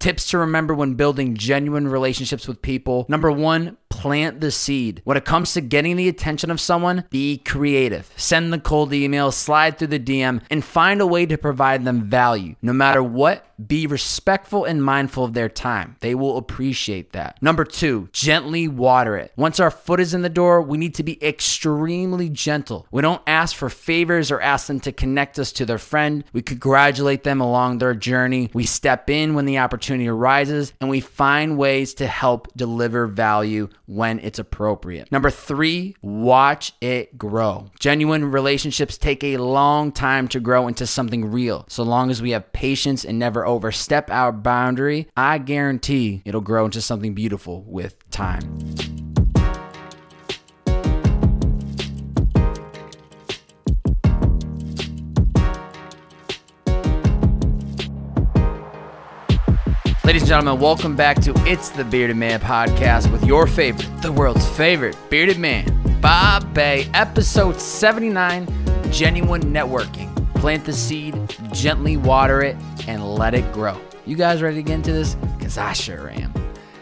Tips to remember when building genuine relationships with people. Number one, plant the seed. When it comes to getting the attention of someone, be creative. Send the cold email, slide through the DM, and find a way to provide them value. No matter what, be respectful and mindful of their time. They will appreciate that. Number two, gently water it. Once our foot is in the door, we need to be extremely gentle. We don't ask for favors or ask them to connect us to their friend. We congratulate them along their journey. We step in when the opportunity arises, and we find ways to help deliver value when it's appropriate. Number three, watch it grow. Genuine relationships take a long time to grow into something real. So long as we have patience and never overstep our boundary, I guarantee it'll grow into something beautiful with time. Ladies and gentlemen, welcome back to It's the Bearded Man podcast with your favorite, the world's favorite bearded man, Bob Bay, episode 79 Genuine Networking. Plant the seed, gently water it, and let it grow. You guys ready to get into this? Because I sure am.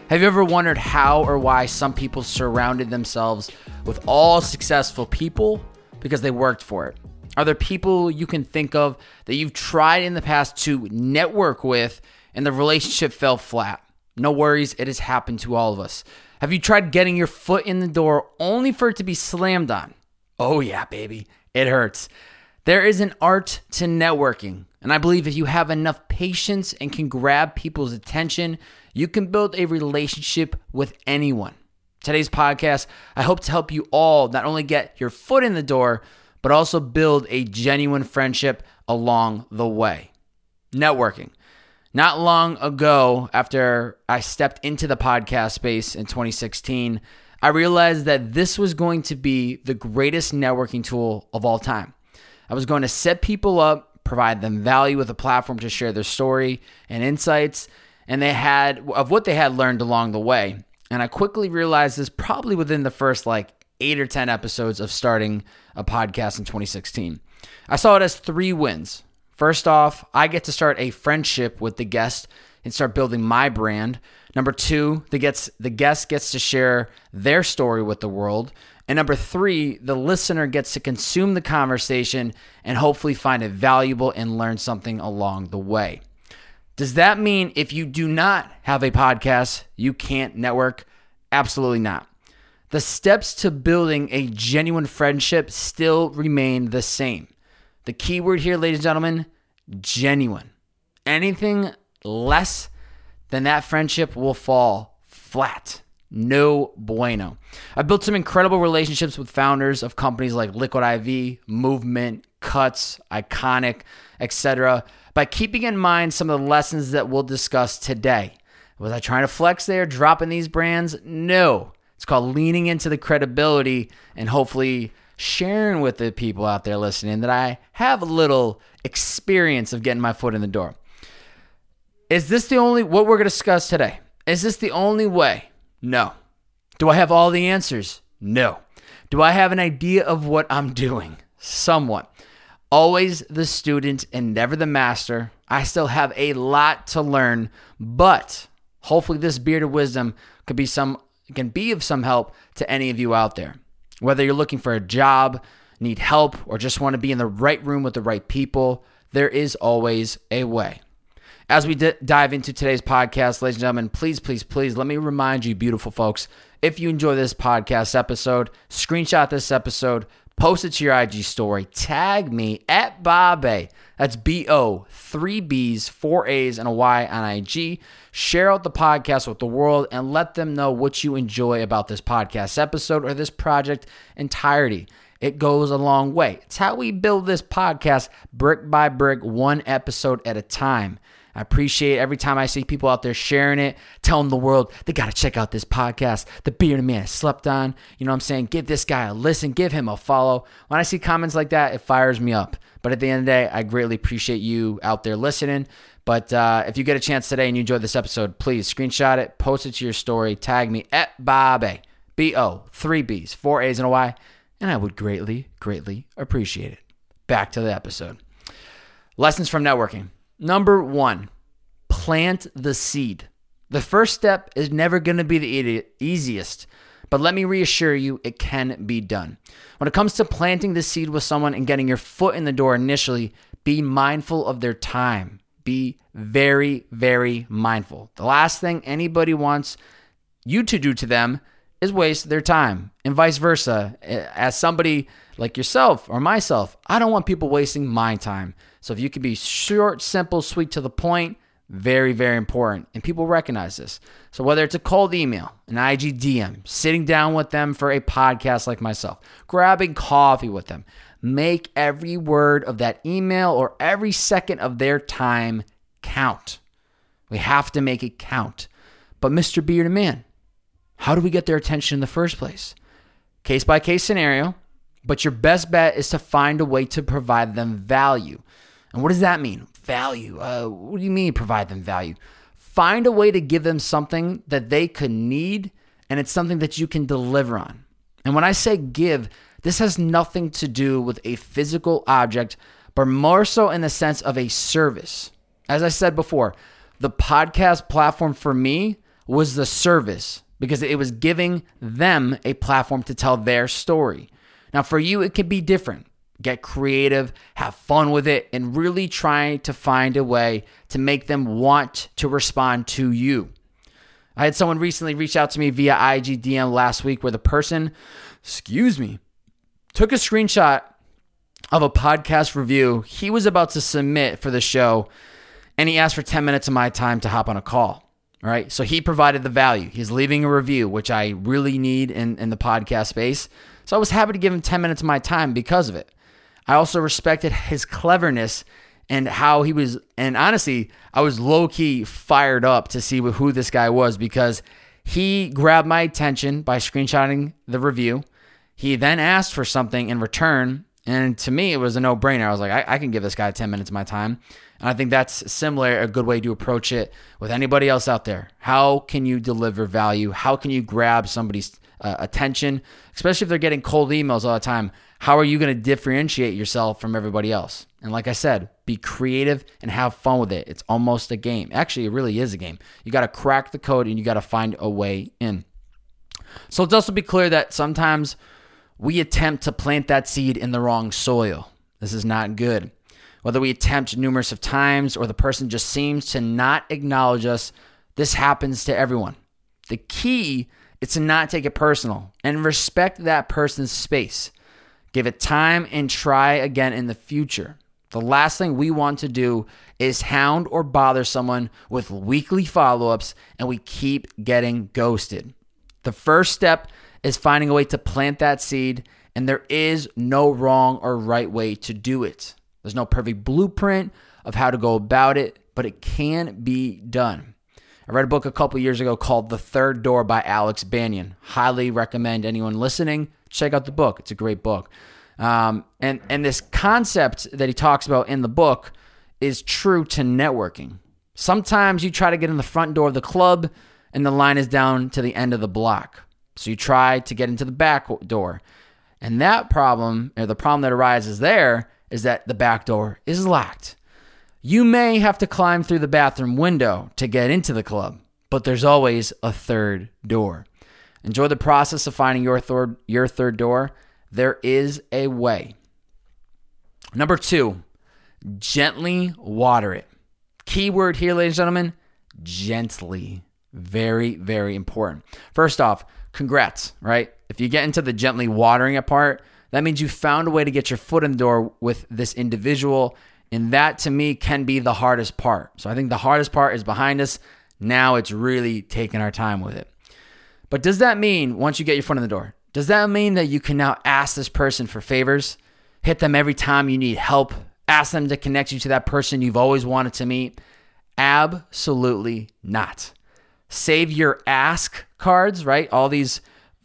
Have you ever wondered how or why some people surrounded themselves with all successful people because they worked for it? Are there people you can think of that you've tried in the past to network with and the relationship fell flat? No worries, it has happened to all of us. Have you tried getting your foot in the door only for it to be slammed on? Oh, yeah, baby, it hurts. There is an art to networking, and I believe if you have enough patience and can grab people's attention, you can build a relationship with anyone. Today's podcast, I hope to help you all not only get your foot in the door, but also build a genuine friendship along the way. Networking. Not long ago, after I stepped into the podcast space in 2016, I realized that this was going to be the greatest networking tool of all time. I was going to set people up, provide them value with a platform to share their story and insights, and they had of what they had learned along the way. And I quickly realized this probably within the first like eight or 10 episodes of starting a podcast in 2016. I saw it as three wins. First off, I get to start a friendship with the guest and start building my brand. Number two, the gets the guest gets to share their story with the world. And number three, the listener gets to consume the conversation and hopefully find it valuable and learn something along the way. Does that mean if you do not have a podcast, you can't network? Absolutely not. The steps to building a genuine friendship still remain the same. The key word here, ladies and gentlemen, genuine. Anything less than that friendship will fall flat. No bueno. I've built some incredible relationships with founders of companies like Liquid IV, Movement, Cuts, Iconic, etc. By keeping in mind some of the lessons that we'll discuss today. Was I trying to flex there, dropping these brands? No. It's called leaning into the credibility and hopefully sharing with the people out there listening that I have a little experience of getting my foot in the door. Is this the only what we're going to discuss today? Is this the only way? No. Do I have all the answers? No. Do I have an idea of what I'm doing? Somewhat. Always the student and never the master. I still have a lot to learn, but hopefully this beard of wisdom could be some can be of some help to any of you out there. Whether you're looking for a job, need help, or just want to be in the right room with the right people, there is always a way. As we d- dive into today's podcast, ladies and gentlemen, please, please, please let me remind you, beautiful folks, if you enjoy this podcast episode, screenshot this episode, post it to your IG story, tag me at Bob That's B O, three B's, four A's, and a Y on IG. Share out the podcast with the world and let them know what you enjoy about this podcast episode or this project entirety. It goes a long way. It's how we build this podcast brick by brick, one episode at a time. I appreciate every time I see people out there sharing it, telling the world they got to check out this podcast, The Bearded Man Slept On. You know what I'm saying? Give this guy a listen, give him a follow. When I see comments like that, it fires me up. But at the end of the day, I greatly appreciate you out there listening. But uh, if you get a chance today and you enjoyed this episode, please screenshot it, post it to your story, tag me at Bob B O, three B's, four A's, and a Y, and I would greatly, greatly appreciate it. Back to the episode. Lessons from networking. Number one, plant the seed. The first step is never going to be the easiest, but let me reassure you, it can be done. When it comes to planting the seed with someone and getting your foot in the door initially, be mindful of their time. Be very, very mindful. The last thing anybody wants you to do to them is waste their time, and vice versa. As somebody like yourself or myself, I don't want people wasting my time. So if you can be short, simple, sweet to the point, very, very important. And people recognize this. So whether it's a cold email, an IG DM, sitting down with them for a podcast like myself, grabbing coffee with them, make every word of that email or every second of their time count. We have to make it count. But Mr. Bearded Man, how do we get their attention in the first place? Case by case scenario, but your best bet is to find a way to provide them value. And what does that mean? Value. Uh, what do you mean provide them value? Find a way to give them something that they could need, and it's something that you can deliver on. And when I say give, this has nothing to do with a physical object, but more so in the sense of a service. As I said before, the podcast platform for me was the service because it was giving them a platform to tell their story. Now, for you, it could be different. Get creative, have fun with it, and really try to find a way to make them want to respond to you. I had someone recently reach out to me via IG DM last week where the person, excuse me, took a screenshot of a podcast review he was about to submit for the show, and he asked for 10 minutes of my time to hop on a call. All right. So he provided the value. He's leaving a review, which I really need in, in the podcast space. So I was happy to give him 10 minutes of my time because of it. I also respected his cleverness and how he was. And honestly, I was low key fired up to see who this guy was because he grabbed my attention by screenshotting the review. He then asked for something in return. And to me, it was a no brainer. I was like, I, I, can give this guy 10 minutes of my time. And I think that's similar, a good way to approach it with anybody else out there. How can you deliver value? How can you grab somebody's uh, attention, especially if they're getting cold emails all the time? How are you going to differentiate yourself from everybody else? And like I said, be creative and have fun with it. It's almost a game. Actually, it really is a game. You got to crack the code and you got to find a way in. So let's also be clear that sometimes we attempt to plant that seed in the wrong soil. This is not good. Whether we attempt numerous of times or the person just seems to not acknowledge us, this happens to everyone. The key is to not take it personal and respect that person's space. Give it time and try again in the future. The last thing we want to do is hound or bother someone with weekly follow ups and we keep getting ghosted. The first step is finding a way to plant that seed, and there is no wrong or right way to do it. There's no perfect blueprint of how to go about it, but it can be done. I read a book a couple years ago called The Third Door by Alex Banayan. Highly recommend anyone listening check out the book. It's a great book. Um, and and this concept that he talks about in the book is true to networking. Sometimes you try to get in the front door of the club and the line is down to the end of the block. So you try to get into the back door. And that problem, or the problem that arises there, is that the back door is locked. You may have to climb through the bathroom window to get into the club, but there's always a third door. Enjoy the process of finding your third, your third door. There is a way. Number two, gently water it. Keyword here, ladies and gentlemen, gently. Very, very important. First off, congrats, right? If you get into the gently watering it part, that means you found a way to get your foot in the door with this individual. And that to me can be the hardest part. So I think the hardest part is behind us. Now it's really taking our time with it. But does that mean once you get your foot in the door, does that mean that you can now ask this person for favors? Hit them every time you need help? Ask them to connect you to that person you've always wanted to meet? Absolutely not. Save your ask cards, right? All these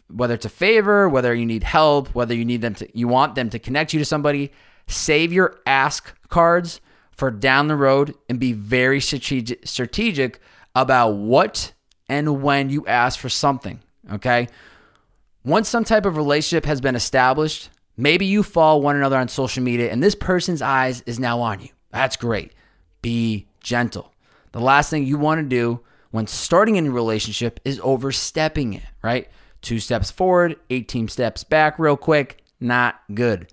whether it's a favor, whether you need help, whether you need them to you want them to connect you to somebody, save your ask cards for down the road and be very strategic, about what and when you ask for something, okay? Once some type of relationship has been established, maybe you follow one another on social media and this person's eyes is now on you. That's great. Be gentle. The last thing you want to do when starting a new relationship is overstepping it, right? Two steps forward, 18 steps back, real quick, not good.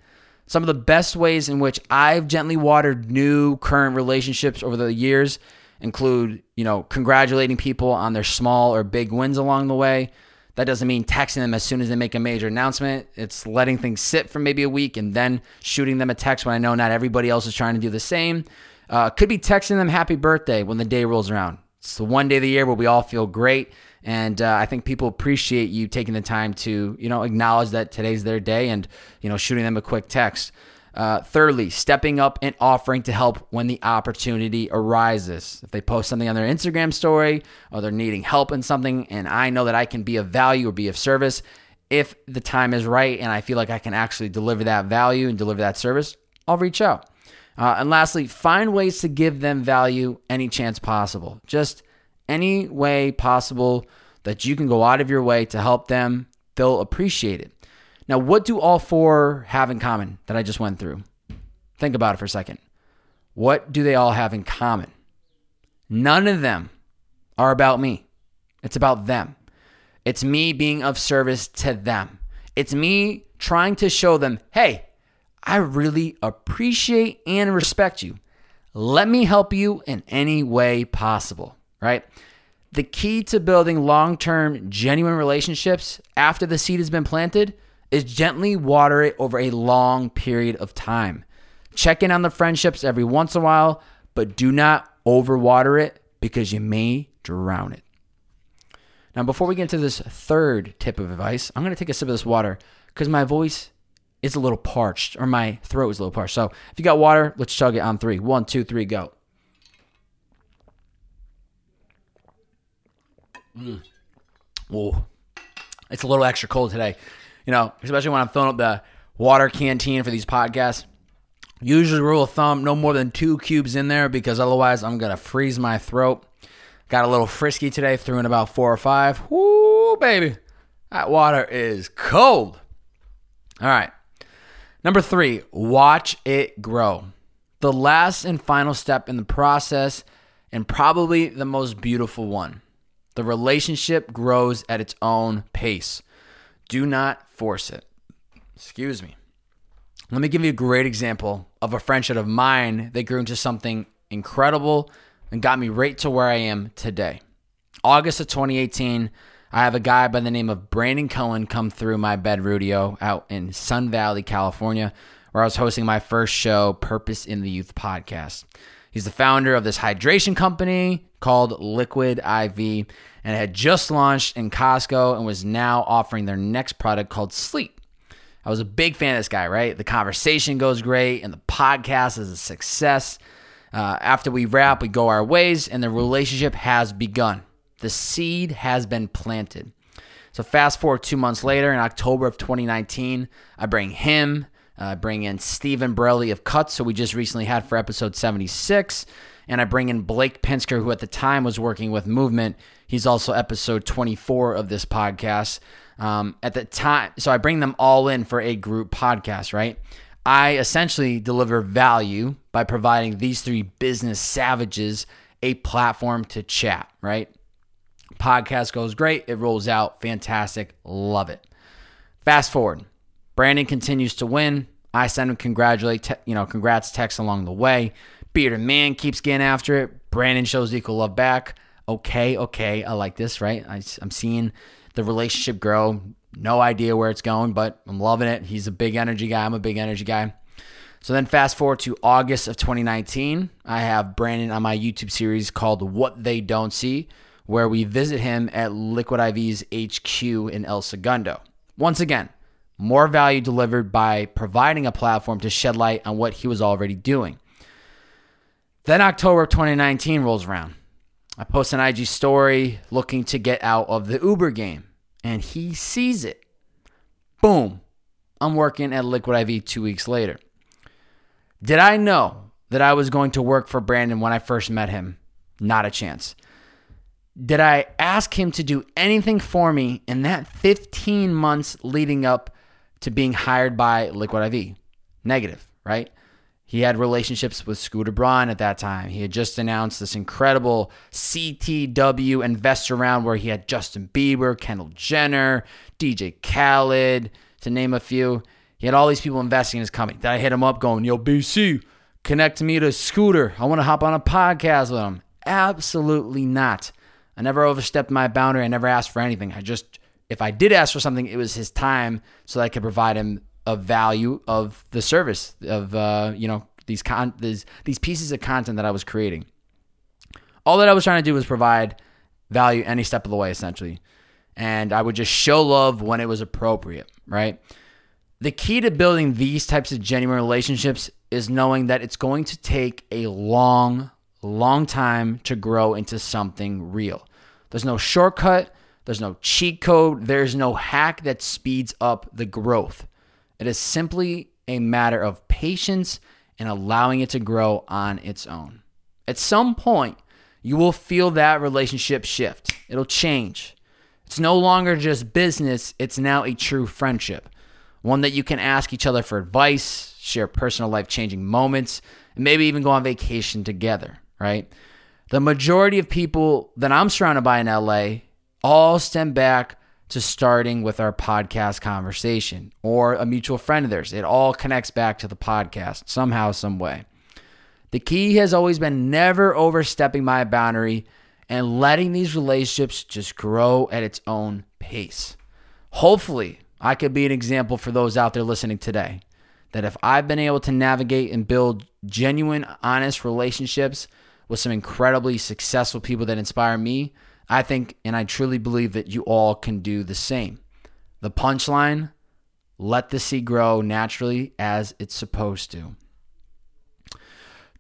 Some of the best ways in which I've gently watered new current relationships over the years include, you know, congratulating people on their small or big wins along the way. That doesn't mean texting them as soon as they make a major announcement. It's letting things sit for maybe a week and then shooting them a text when I know not everybody else is trying to do the same. Uh, could be texting them happy birthday when the day rolls around. It's the one day of the year where we all feel great. And uh, I think people appreciate you taking the time to, you know, acknowledge that today's their day and, you know, shooting them a quick text. Uh, thirdly, stepping up and offering to help when the opportunity arises. If they post something on their Instagram story or they're needing help in something, and I know that I can be of value or be of service, if the time is right and I feel like I can actually deliver that value and deliver that service, I'll reach out. Uh, and lastly, find ways to give them value any chance possible. Just any way possible that you can go out of your way to help them, they'll appreciate it. Now, what do all four have in common that I just went through? Think about it for a second. What do they all have in common? None of them are about me. It's about them. It's me being of service to them. It's me trying to show them, hey, I really appreciate and respect you. Let me help you in any way possible right? The key to building long term, genuine relationships after the seed has been planted is gently water it over a long period of time. Check in on the friendships every once in a while, but do not overwater it because you may drown it. Now, before we get into this third tip of advice, I'm going to take a sip of this water because my voice is a little parched or my throat is a little parched. So if you got water, let's chug it on three. One, two, three, go. Mm. Oh, it's a little extra cold today. You know, especially when I'm filling up the water canteen for these podcasts. Usually, rule of thumb, no more than two cubes in there because otherwise I'm gonna freeze my throat. Got a little frisky today, threw in about four or five. Woo, baby, that water is cold. All right, number three, watch it grow. The last and final step in the process, and probably the most beautiful one. The relationship grows at its own pace. Do not force it. Excuse me. Let me give you a great example of a friendship of mine that grew into something incredible and got me right to where I am today. August of 2018, I have a guy by the name of Brandon Cohen come through my bed rodeo out in Sun Valley, California, where I was hosting my first show, Purpose in the Youth podcast. He's the founder of this hydration company called Liquid IV and it had just launched in Costco and was now offering their next product called Sleep. I was a big fan of this guy, right? The conversation goes great and the podcast is a success. Uh, after we wrap, we go our ways and the relationship has begun. The seed has been planted. So, fast forward two months later, in October of 2019, I bring him, I uh, bring in Stephen Borelli of Cuts, who we just recently had for episode 76. And I bring in Blake Pinsker, who at the time was working with Movement. He's also episode 24 of this podcast. Um, at the time, so I bring them all in for a group podcast, right? I essentially deliver value by providing these three business savages a platform to chat, right? Podcast goes great. It rolls out. Fantastic. Love it. Fast forward. Brandon continues to win. I send him congratulate, te- you know, congrats text along the way. Bearded man keeps getting after it. Brandon shows equal love back. Okay, okay, I like this, right? I, I'm seeing the relationship grow. No idea where it's going, but I'm loving it. He's a big energy guy. I'm a big energy guy. So then, fast forward to August of 2019, I have Brandon on my YouTube series called What They Don't See, where we visit him at Liquid IV's HQ in El Segundo. Once again, more value delivered by providing a platform to shed light on what he was already doing. Then October of 2019 rolls around. I post an IG story looking to get out of the Uber game, and he sees it. Boom. I'm working at Liquid IV two weeks later. Did I know that I was going to work for Brandon when I first met him? Not a chance. Did I ask him to do anything for me in that 15 months leading up to being hired by Liquid IV. Negative, right? He had relationships with Scooter Braun at that time. He had just announced this incredible CTW investor round where he had Justin Bieber, Kendall Jenner, DJ Khaled, to name a few. He had all these people investing in his company. Then I hit him up going, Yo, BC, connect me to Scooter. I want to hop on a podcast with him. Absolutely not. I never overstepped my boundary. I never asked for anything. I just, if I did ask for something, it was his time so that I could provide him of value of the service of uh, you know these con these these pieces of content that I was creating. All that I was trying to do was provide value any step of the way, essentially, and I would just show love when it was appropriate. Right. The key to building these types of genuine relationships is knowing that it's going to take a long, long time to grow into something real. There's no shortcut. There's no cheat code. There's no hack that speeds up the growth. It is simply a matter of patience and allowing it to grow on its own. At some point, you will feel that relationship shift. It'll change. It's no longer just business, it's now a true friendship. One that you can ask each other for advice, share personal life changing moments, and maybe even go on vacation together, right? The majority of people that I'm surrounded by in LA all stem back to starting with our podcast conversation or a mutual friend of theirs. It all connects back to the podcast somehow, some way. The key has always been never overstepping my boundary and letting these relationships just grow at its own pace. Hopefully, I could be an example for those out there listening today that if I've been able to navigate and build genuine, honest relationships with some incredibly successful people that inspire me, I think and I truly believe that you all can do the same. The punchline let the seed grow naturally as it's supposed to.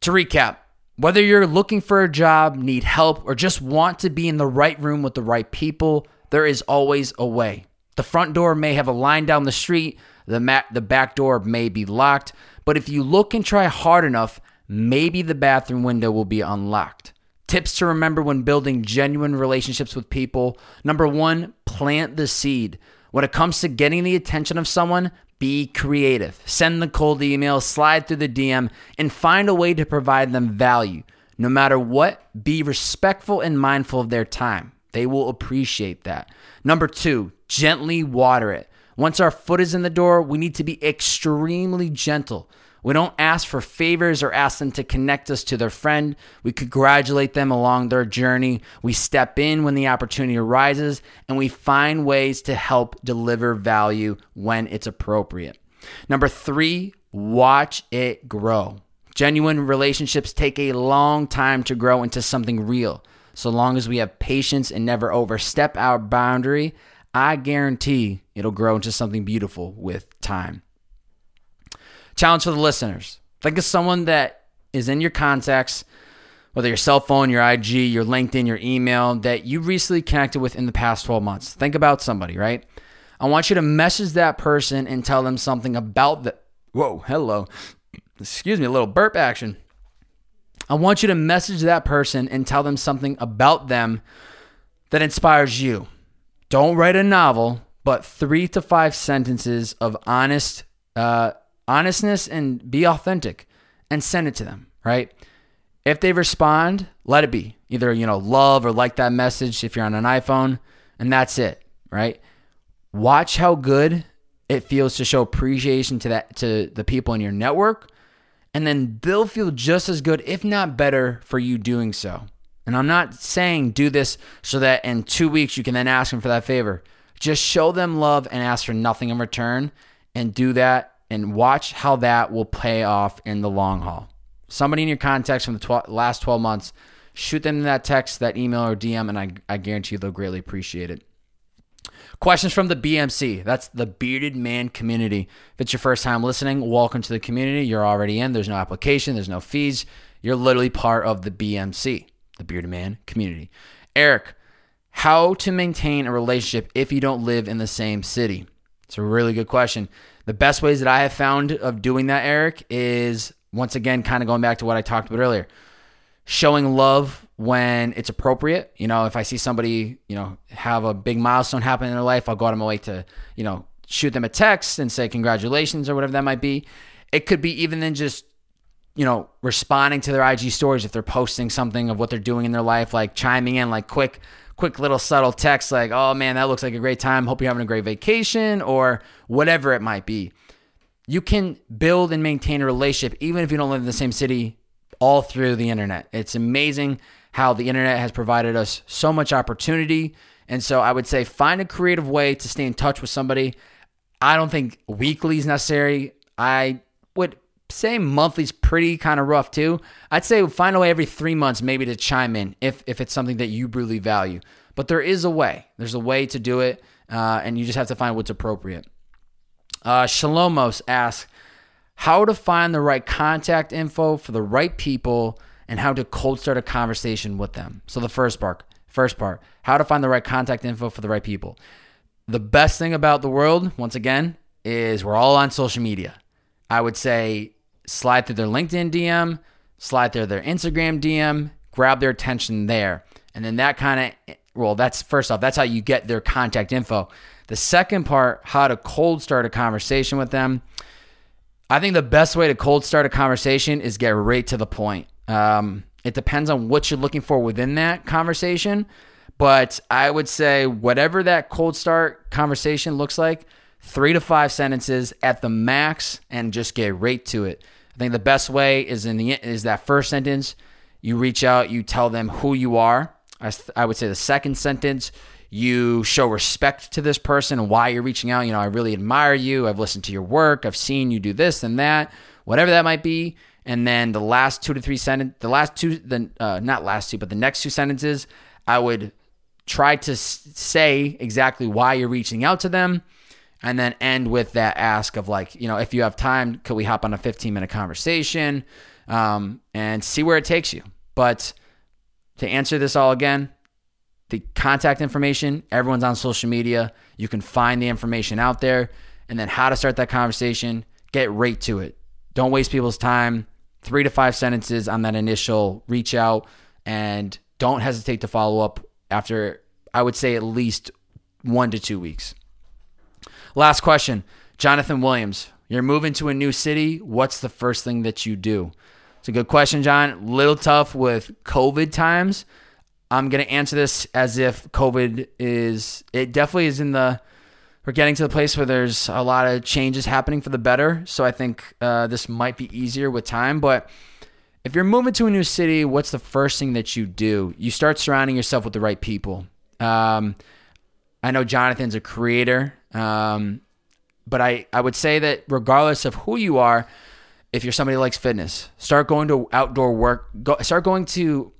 To recap, whether you're looking for a job, need help, or just want to be in the right room with the right people, there is always a way. The front door may have a line down the street, the, mat, the back door may be locked, but if you look and try hard enough, maybe the bathroom window will be unlocked. Tips to remember when building genuine relationships with people. Number one, plant the seed. When it comes to getting the attention of someone, be creative. Send the cold email, slide through the DM, and find a way to provide them value. No matter what, be respectful and mindful of their time. They will appreciate that. Number two, gently water it. Once our foot is in the door, we need to be extremely gentle. We don't ask for favors or ask them to connect us to their friend. We congratulate them along their journey. We step in when the opportunity arises, and we find ways to help deliver value when it's appropriate. Number three, watch it grow. Genuine relationships take a long time to grow into something real. So long as we have patience and never overstep our boundary, I guarantee it'll grow into something beautiful with time. Challenge for the listeners. Think of someone that is in your contacts, whether your cell phone, your IG, your LinkedIn, your email, that you recently connected with in the past 12 months. Think about somebody, right? I want you to message that person and tell them something about the. Whoa, hello. Excuse me, a little burp action. I want you to message that person and tell them something about them that inspires you. Don't write a novel, but three to five sentences of honest, uh, honestness and be authentic and send it to them, right? If they respond, let it be. Either, you know, love or like that message if you're on an iPhone, and that's it, right? Watch how good it feels to show appreciation to that to the people in your network, and then they'll feel just as good, if not better, for you doing so. And I'm not saying do this so that in two weeks you can then ask them for that favor. Just show them love and ask for nothing in return and do that and watch how that will pay off in the long haul. Somebody in your contacts from the last 12 months, shoot them that text, that email, or DM, and I, I guarantee you they'll greatly appreciate it. Questions from the BMC. That's the Bearded Man community. If it's your first time listening, welcome to the community. You're already in. There's no application, there's no fees. You're literally part of the BMC, the Bearded Man community. Eric, how to maintain a relationship if you don't live in the same city? It's a really good question. The best ways that I have found of doing that, Eric, is once again kind of going back to what I talked about earlier. Showing love when it's appropriate. You know, if I see somebody, you know, have a big milestone happen in their life, I'll go out of my way to, you know, shoot them a text and say congratulations or whatever that might be. It could be even then just you know, responding to their IG stories if they're posting something of what they're doing in their life, like chiming in, like quick, quick little subtle text, like, oh man, that looks like a great time. Hope you're having a great vacation, or whatever it might be. You can build and maintain a relationship even if you don't live in the same city all through the internet. It's amazing how the internet has provided us so much opportunity. And so I would say find a creative way to stay in touch with somebody. I don't think weekly is necessary. I say monthly's pretty kind of rough too. I'd say find a way every three months maybe to chime in if if it's something that you really value. But there is a way. There's a way to do it, uh, and you just have to find what's appropriate. Uh, Shalomos asks how to find the right contact info for the right people and how to cold start a conversation with them. So the first part, first part, how to find the right contact info for the right people. The best thing about the world, once again, is we're all on social media. I would say slide through their LinkedIn DM, slide through their Instagram DM, grab their attention there. And then that kind of, well, that's first off, that's how you get their contact info. The second part, how to cold start a conversation with them. I think the best way to cold start a conversation is get right to the point. Um, it depends on what you're looking for within that conversation. But I would say, whatever that cold start conversation looks like, three to five sentences at the max and just get right to it. I think the best way is in the is that first sentence. You reach out, you tell them who you are. I, I would say the second sentence, you show respect to this person and why you're reaching out. You know, I really admire you. I've listened to your work. I've seen you do this and that, whatever that might be. And then the last two to three sentence, the last two, the uh, not last two, but the next two sentences, I would try to say exactly why you're reaching out to them and then end with that ask of like, you know, if you have time, could we hop on a 15 minute conversation um, and see where it takes you? But to answer this all again, the contact information, everyone's on social media. You can find the information out there. And then how to start that conversation, get right to it. Don't waste people's time. Three to five sentences on that initial reach out and don't hesitate to follow up after, I would say, at least one to two weeks. Last question Jonathan Williams, you're moving to a new city. What's the first thing that you do? It's a good question, John. Little tough with COVID times. I'm going to answer this as if COVID is, it definitely is in the, we're getting to the place where there's a lot of changes happening for the better. So I think uh, this might be easier with time. But if you're moving to a new city, what's the first thing that you do? You start surrounding yourself with the right people. Um, I know Jonathan's a creator. Um, but I, I would say that regardless of who you are, if you're somebody who likes fitness, start going to outdoor work, go, start going to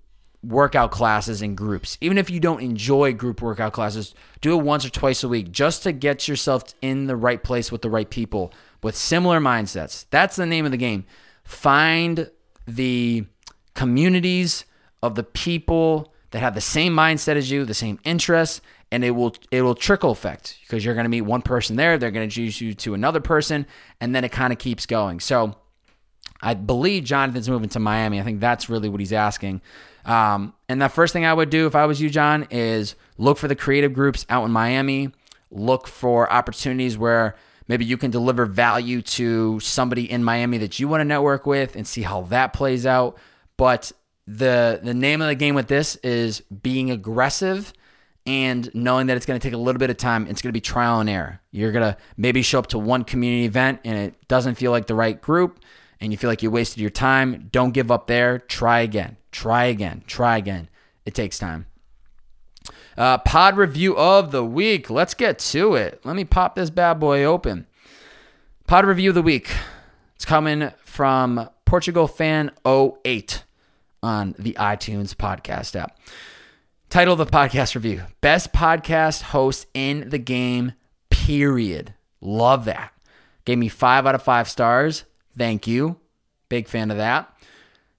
workout classes in groups. Even if you don't enjoy group workout classes, do it once or twice a week just to get yourself in the right place with the right people with similar mindsets. That's the name of the game. Find the communities of the people that have the same mindset as you, the same interests, and it will it will trickle effect because you're going to meet one person there, they're going to introduce you to another person, and then it kind of keeps going. So I believe Jonathan's moving to Miami. I think that's really what he's asking. Um, and the first thing I would do if I was you, John, is look for the creative groups out in Miami. Look for opportunities where maybe you can deliver value to somebody in Miami that you want to network with and see how that plays out. But the the name of the game with this is being aggressive and knowing that it's going to take a little bit of time. It's going to be trial and error. You're going to maybe show up to one community event and it doesn't feel like the right group and you feel like you wasted your time. Don't give up there. Try again. Try again. Try again. It takes time. Uh, pod review of the week. Let's get to it. Let me pop this bad boy open. Pod review of the week. It's coming from Portugal Fan 08 on the iTunes podcast app. Title of the podcast review Best podcast host in the game, period. Love that. Gave me five out of five stars. Thank you. Big fan of that.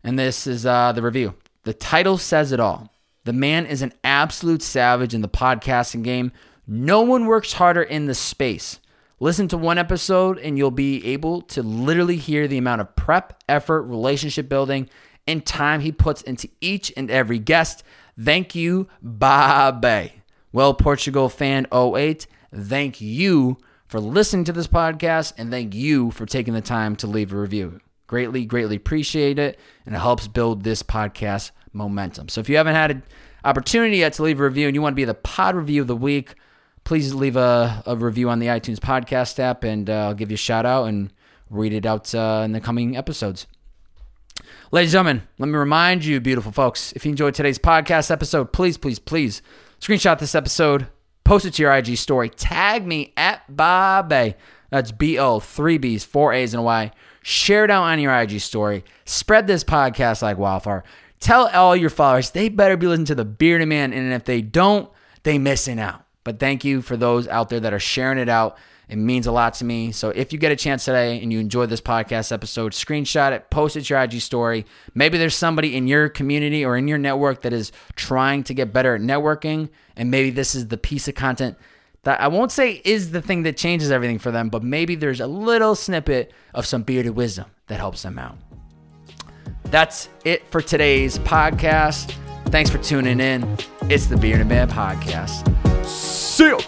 And this is uh, the review. The title says it all. The man is an absolute savage in the podcasting game. No one works harder in the space. Listen to one episode and you'll be able to literally hear the amount of prep, effort, relationship building, and time he puts into each and every guest. Thank you, Babe. Well, Portugal fan 08, thank you for listening to this podcast and thank you for taking the time to leave a review. Greatly, greatly appreciate it. And it helps build this podcast momentum. So if you haven't had an opportunity yet to leave a review and you want to be the pod review of the week, please leave a, a review on the iTunes podcast app and uh, I'll give you a shout out and read it out uh, in the coming episodes. Ladies and gentlemen, let me remind you, beautiful folks, if you enjoyed today's podcast episode, please, please, please screenshot this episode, post it to your IG story, tag me at Bob That's B O, three B's, four A's, and a Y. Share it out on your IG story. Spread this podcast like wildfire. Tell all your followers they better be listening to the Bearded Man, and if they don't, they missing out. But thank you for those out there that are sharing it out. It means a lot to me. So if you get a chance today and you enjoyed this podcast episode, screenshot it, post it to your IG story. Maybe there's somebody in your community or in your network that is trying to get better at networking, and maybe this is the piece of content that I won't say is the thing that changes everything for them, but maybe there's a little snippet of some bearded wisdom that helps them out. That's it for today's podcast. Thanks for tuning in. It's the Bearded Man Podcast. See you.